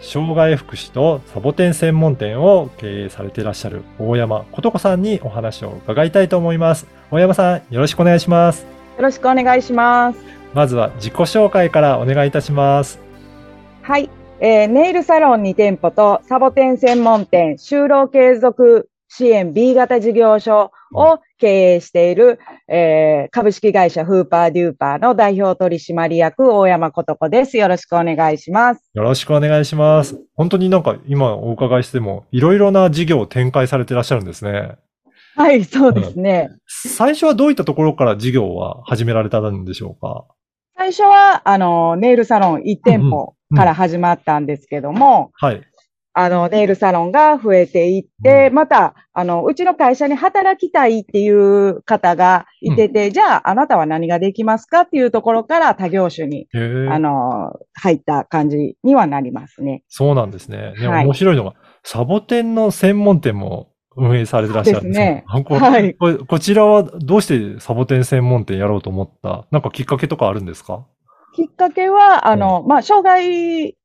障害福祉とサボテン専門店を経営されていらっしゃる大山琴子さんにお話を伺いたいと思います。大山さん、よろしくお願いします。よろしくお願いします。まずは自己紹介からお願いいたします。はい、えーネイルサロン2店舗とサボテン専門店就労継続支援 B 型事業所を経営している、えー株式会社フーパーデューパーの代表取締役大山琴子です。よろしくお願いします。よろしくお願いします。本当になんか今お伺いしても、いろいろな事業を展開されていらっしゃるんですね。はい、そうですね。最初はどういったところから事業は始められたんでしょうか？最初は、あの、ネイルサロン1店舗から始まったんですけども、はい。あの、ネイルサロンが増えていって、うん。また、あの、うちの会社に働きたいっていう方がいてて、じゃあ、あなたは何ができますかっていうところから他業種に。あの、入った感じにはなりますね。そうなんですね。ねはい。面白いのが、サボテンの専門店も運営されてらっしゃるんですね。はい。これこちらはどうしてサボテン専門店やろうと思った？なんかきっかけとかあるんですか？きっかけは、あの、まあ、障害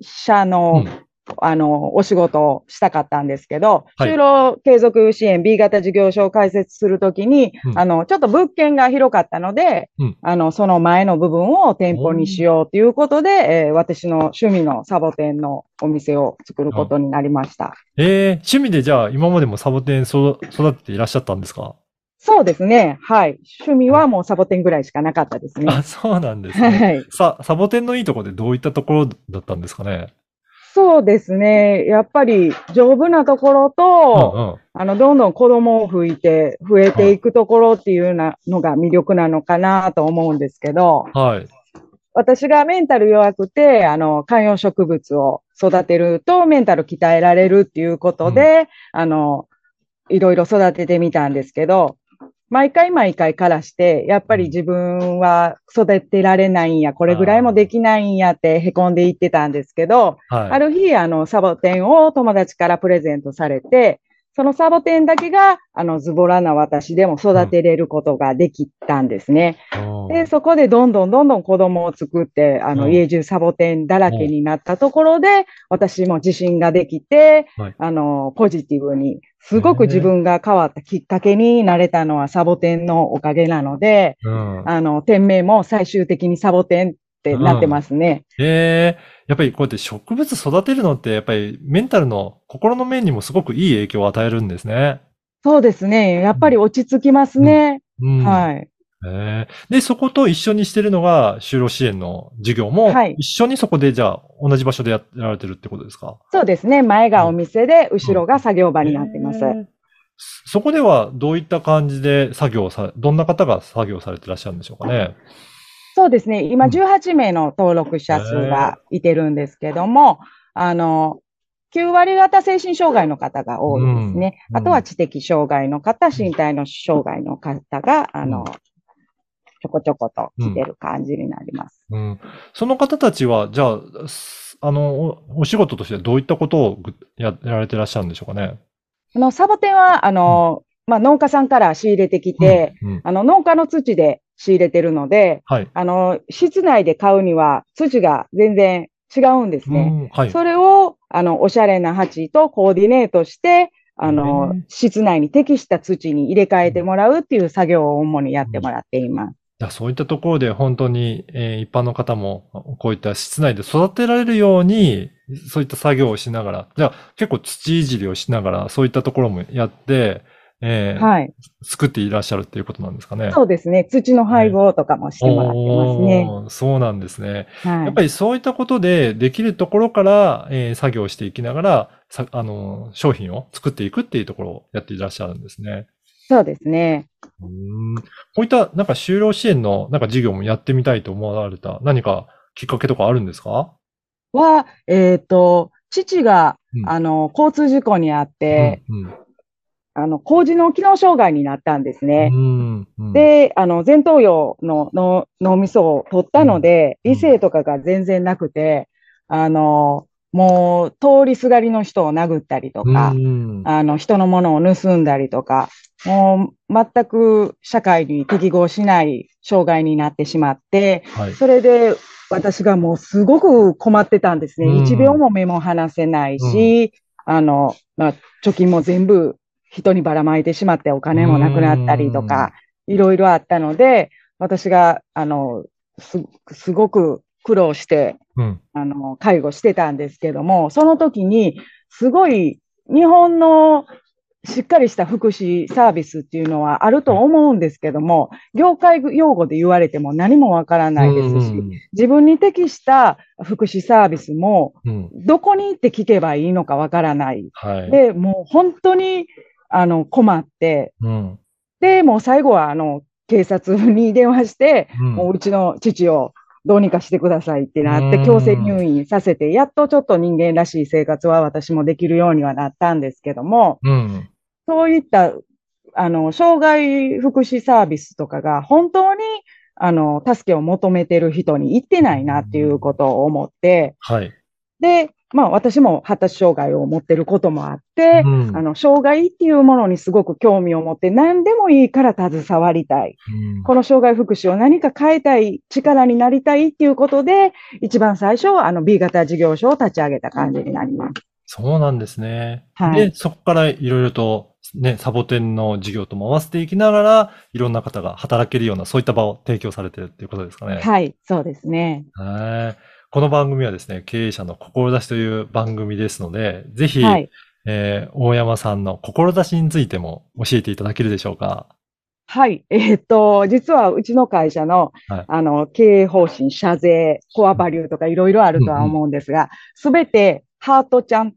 者の、うんあの、お仕事をしたかったんですけど、はい就労継続支援 B 型事業所を開設するときに、うんあの、ちょっと物件が広かったので、うんあの、その前の部分を店舗にしようということで、えー私の趣味のサボテンのお店を作ることになりました。ええ趣味でじゃあ今までもサボテン育育てていらっしゃったんですか？そうですね。はい。趣味はもうサボテンぐらいしかなかったですね。あ、そうなんですね。はい。さ、サボテンのいいところでどういったところだったんですかね？そうですね。やっぱり丈夫なところうんと、うん。あの、どんどん子供を吹いて増えていくところっていうなのが魅力なのかなと思うんですけど、はい。私がメンタル弱くて、あの、観葉植物を育てるとメンタル鍛えられるっていうことで、あの、いろいろ育ててみたんですけど、毎回毎回からして、やっぱり自分は育てられないんや、これぐらいもできないんやって凹んでいってたんですけど、はい。ある日、あの、サボテンを友達からプレゼントされて、そのサボテンだけが、あの、ズボラな私でも育てれることができたんですね。うんで、そこでどんどんどんどん子供を作って、あの、うん家中サボテンだらけになったところで、私も自信ができてはい、あの、ポジティブに、すごく自分が変わったきっかけになれたのはサボテンのおかげなので、うん。あの、店名も最終的にサボテンってなってますね。ええやっぱりこうやって植物育てるのって、やっぱりメンタルの心の面にもすごくいい影響を与えるんですね。そうですね。やっぱり落ち着きますね。うん。はい。ええで、そこと一緒にしてるのが、就労支援の授業も、はい一緒にそこでじゃあ、同じ場所でややられてるってことですか？そうですね。前がお店で、後ろが作業場になってます。ええそこではどういった感じで作業をさ、どんな方が作業されてらっしゃるんでしょうかね？そうですね。今うん18名の登録者数がいてるんですけども、あの、9割方精神障害の方が多いですね。うんあとは知的障害の方、身体の障害の方が、あの、うんちょこちょこと来てる感じになります。うん。その方たちは、じゃあ、すあの、おお仕事としてどういったことをやられてらっしゃるんでしょうかね。あの、サボテンは、あの、まあ、農家さんから仕入れてきて、うん、うんあの、農家の土で仕入れてるので、はい。あの、室内で買うには土が全然違うんですね。うんはい。それを、あの、おしゃれな鉢とコーディネートして、あのね、室内に適した土に入れ替えてもらうっていう作業を主にやってもらっています。いやそういったところで本当に、えー一般の方もこういった室内で育てられるように、そういった作業をしながら、じゃあ結構土いじりをしながら、そういったところもやって、えーはい。作っていらっしゃるっていうことなんですかね。そうですね。土の配合とかもしてもらってますね。そうなんですね。はいやっぱ。りそういったことでできるところから、えー作業していきながら、さあの、商品を作っていくっていうところをやっていらっしゃるんですね。そうですね。うーんこういったなんか就労支援のなんか事業もやってみたいと思われた何かきっかけとかあるんですか？は、えっ、と、父が、うんあの、交通事故にあって、うんうんあの、麹の機能障害になったんですね。うんうん、で、あの、前頭葉のの脳みそを取ったので、うん理性とかが全然なくて、あの、もう通りすがりの人を殴ったりとか、うんあの、人のものを盗んだりとか、もう全く社会に適合しない障害になってしまって、はい。それで私がもうすごく困ってたんですね。うん一秒も目も離せないし、あの、まあ、貯金も全部人にばらまいてしまってお金もなくなったりとか、いろいろあったので、私が、あの、す、すごく苦労して、うん。あの、介護してたんですけども、その時に、すごい、日本のしっかりした福祉サービスっていうのはあると思うんですけども、業界用語で言われても何もわからないですし、自分に適した福祉サービスも、うん。どこに行って聞けばいいのかわからない。はい。で、もう本当に、あの、困って、うん。で、もう最後は、あの、警察に電話して、うんもううちの父をどうにかしてくださいってなって、うん強制入院させて、やっとちょっと人間らしい生活は私もできるようにはなったんですけども、うん。そういった、あの、障害福祉サービスとかが本当に、あの、助けを求めてる人に行ってないなっていうことを思って、はい。で、まあ私も発達障害を持ってることもあって、うんあの、障害っていうものにすごく興味を持って何でもいいから携わりたい。うんこの障害福祉を何か変えたい、力になりたいっていうことで、一番最初はあの B 型事業所を立ち上げた感じになります。そうなんですね。はいで、そこからいろいろと、ね、サボテンの事業とも合わせていきながら、いろんな方が働けるような、そういった場を提供されてるっていうことですかね。はい、そうですね。はい。この番組はですね、経営者の志という番組ですので、ぜひ、はい。えー大山さんの志についても教えていただけるでしょうか？はい。えーっと、実はうちの会社の、はいあの、経営方針、社税、コアバリューとかいろいろあるとは思うんですが、すべてハートちゃん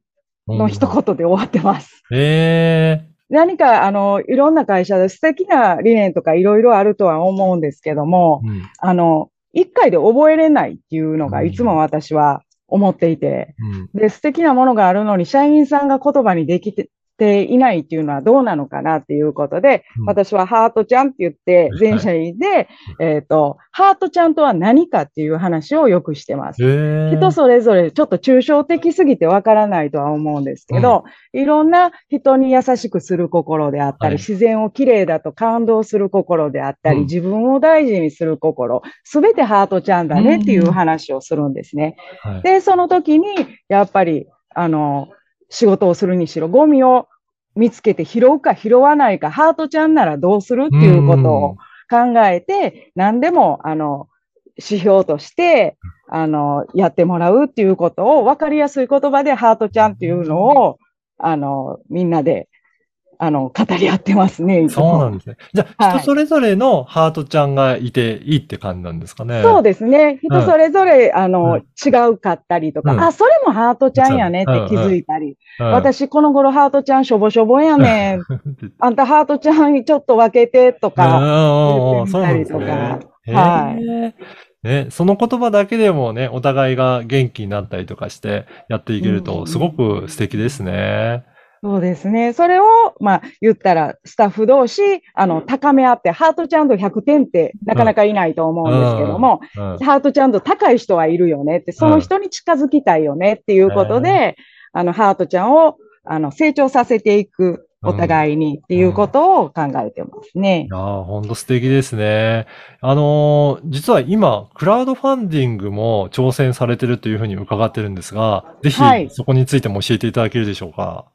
の一言で終わってます。え何か、あの、いろんな会社で素敵な理念とかいろいろあるとは思うんですけどもー、うんあの、一回で覚えれないっていうのがいつも私は思っていて、うん。で、素敵なものがあるのに社員さんが言葉にできてていないっていうのはどうなのかなっていうことで、うん。私はハートちゃんって言って、全社員で、えっと、ハートちゃんとは何かっていう話をよくしてます。えー。人それぞれちょっと抽象的すぎてわからないとは思うんですけど、いろんな人に優しくする心であったり、はい。自然をきれいだと感動する心であったり、うん。自分を大事にする心、すべてハートちゃんだねっていう話をするんですね。はい。で、その時に、やっぱり、あの、仕事をするにしろ、ゴミを見つけて拾うか拾わないか、ハートちゃんならどうするっていうことを考えて、何でも、あの、指標として、あの、やってもらうっていうことを、分かりやすい言葉でハートちゃんっていうのを、あの、みんなで、あの、語り合ってますね。そうなんですね。じゃあ、はい。人それぞれのハートちゃんがいていいって感じなんですかね。そうですね。人それぞれ、あうの、ん。違うかったりとか、うん。あ、それもハートちゃんやねって気づいたり、うん、私この頃ハートちゃんしょぼしょぼやねん。あんたハートちゃんちょっと分けてとうん。か、言ってみたねり。とか。はい。ね、その言葉だけでもね、お互いが元気になったりとかしてやっていけると、うん。すごく素敵ですね。そうですね。それを、まあ、言ったら、スタッフ同士、あの、高め合って、ハートちゃんと100点ってなかなかいないと思うんですけども、うんハートちゃんと高い人はいるよねって、その人に近づきたいよねっていうことで、あの、ハートちゃんを、あの、成長させていく、お互いにっていうことを考えてますねい。やー、ほんと素敵ですね。あのー実は今、クラウドファンディングも挑戦されてるというふうに伺ってるんですが、ぜひはいそこについても教えていただけるでしょうか？はい、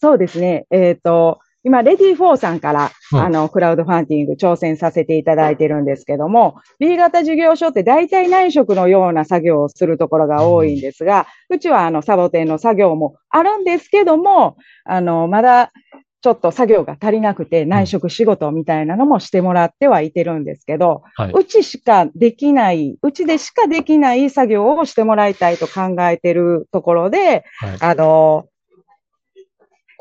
そうですね。えっ、と、今、レディー4さんから、うんあの、クラウドファンディング挑戦させていただいてるんですけども、B 型事業所って大体内職のような作業をするところが多いんですが、うちはあの、サボテンの作業もあるんですけども、あの、まだ、ちょっと作業が足りなくて、内職仕事みたいなのもしてもらってはいてるんですけど、はい。うちしかできない、うちでしかできない作業をしてもらいたいと考えてるところで、はい。あの、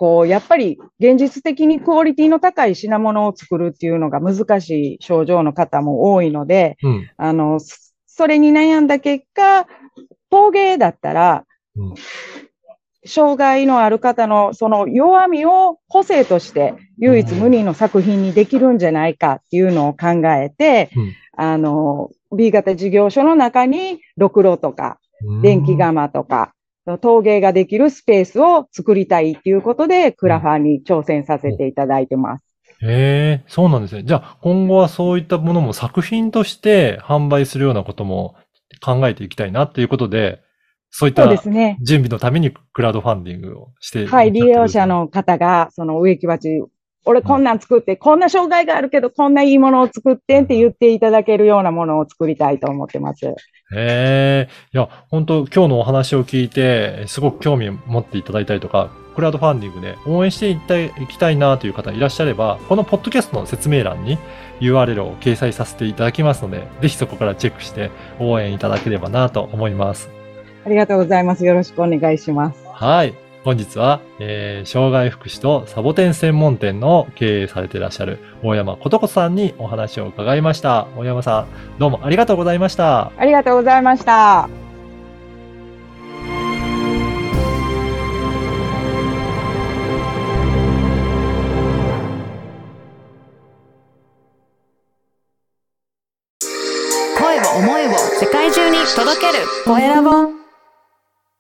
こう、やっぱり現実的にクオリティの高い品物を作るっていうのが難しい症状の方も多いので、うん。あの、そそれに悩んだ結果、陶芸だったら、うん。障害のある方のその弱みを個性として唯一無二の作品にできるんじゃないかっていうのを考えて、うん。あの、B 型事業所の中に、ろくろとか、電気釜とか、陶芸ができるスペースを作りたいっていうことで、クラファンに挑戦させていただいてます。へえ、そうなんですね。じゃあ、今後はそういったものも作品として販売するようなことも考えていきたいなっていうことで、そういった。準備のためにクラウドファンディングをしてはい、利用者。の方が、その植木鉢、俺こんなん作って、こんな障害があるけど、こんないいものを作ってんって言っていただけるようなものを作りたいと思ってます。へえ、いや、本当今日のお話を聞いて、すごく興味を持っていただいたりとか、クラウドファンディングで応援していったいいきたいなという方いらっしゃれば、このポッドキャストの説明欄に URL を掲載させていただきますので、ぜひそこからチェックして応援いただければなと思います。ありがとうございます。よろしくお願いします。はい。本日は、えー、障害福祉とサボテン専門店の経営されていらっしゃる大山ことこさんにお話を伺いました。大山さん、どうもありがとうございました。ありがとうございました。声を思いを世界中に届けるコエラボ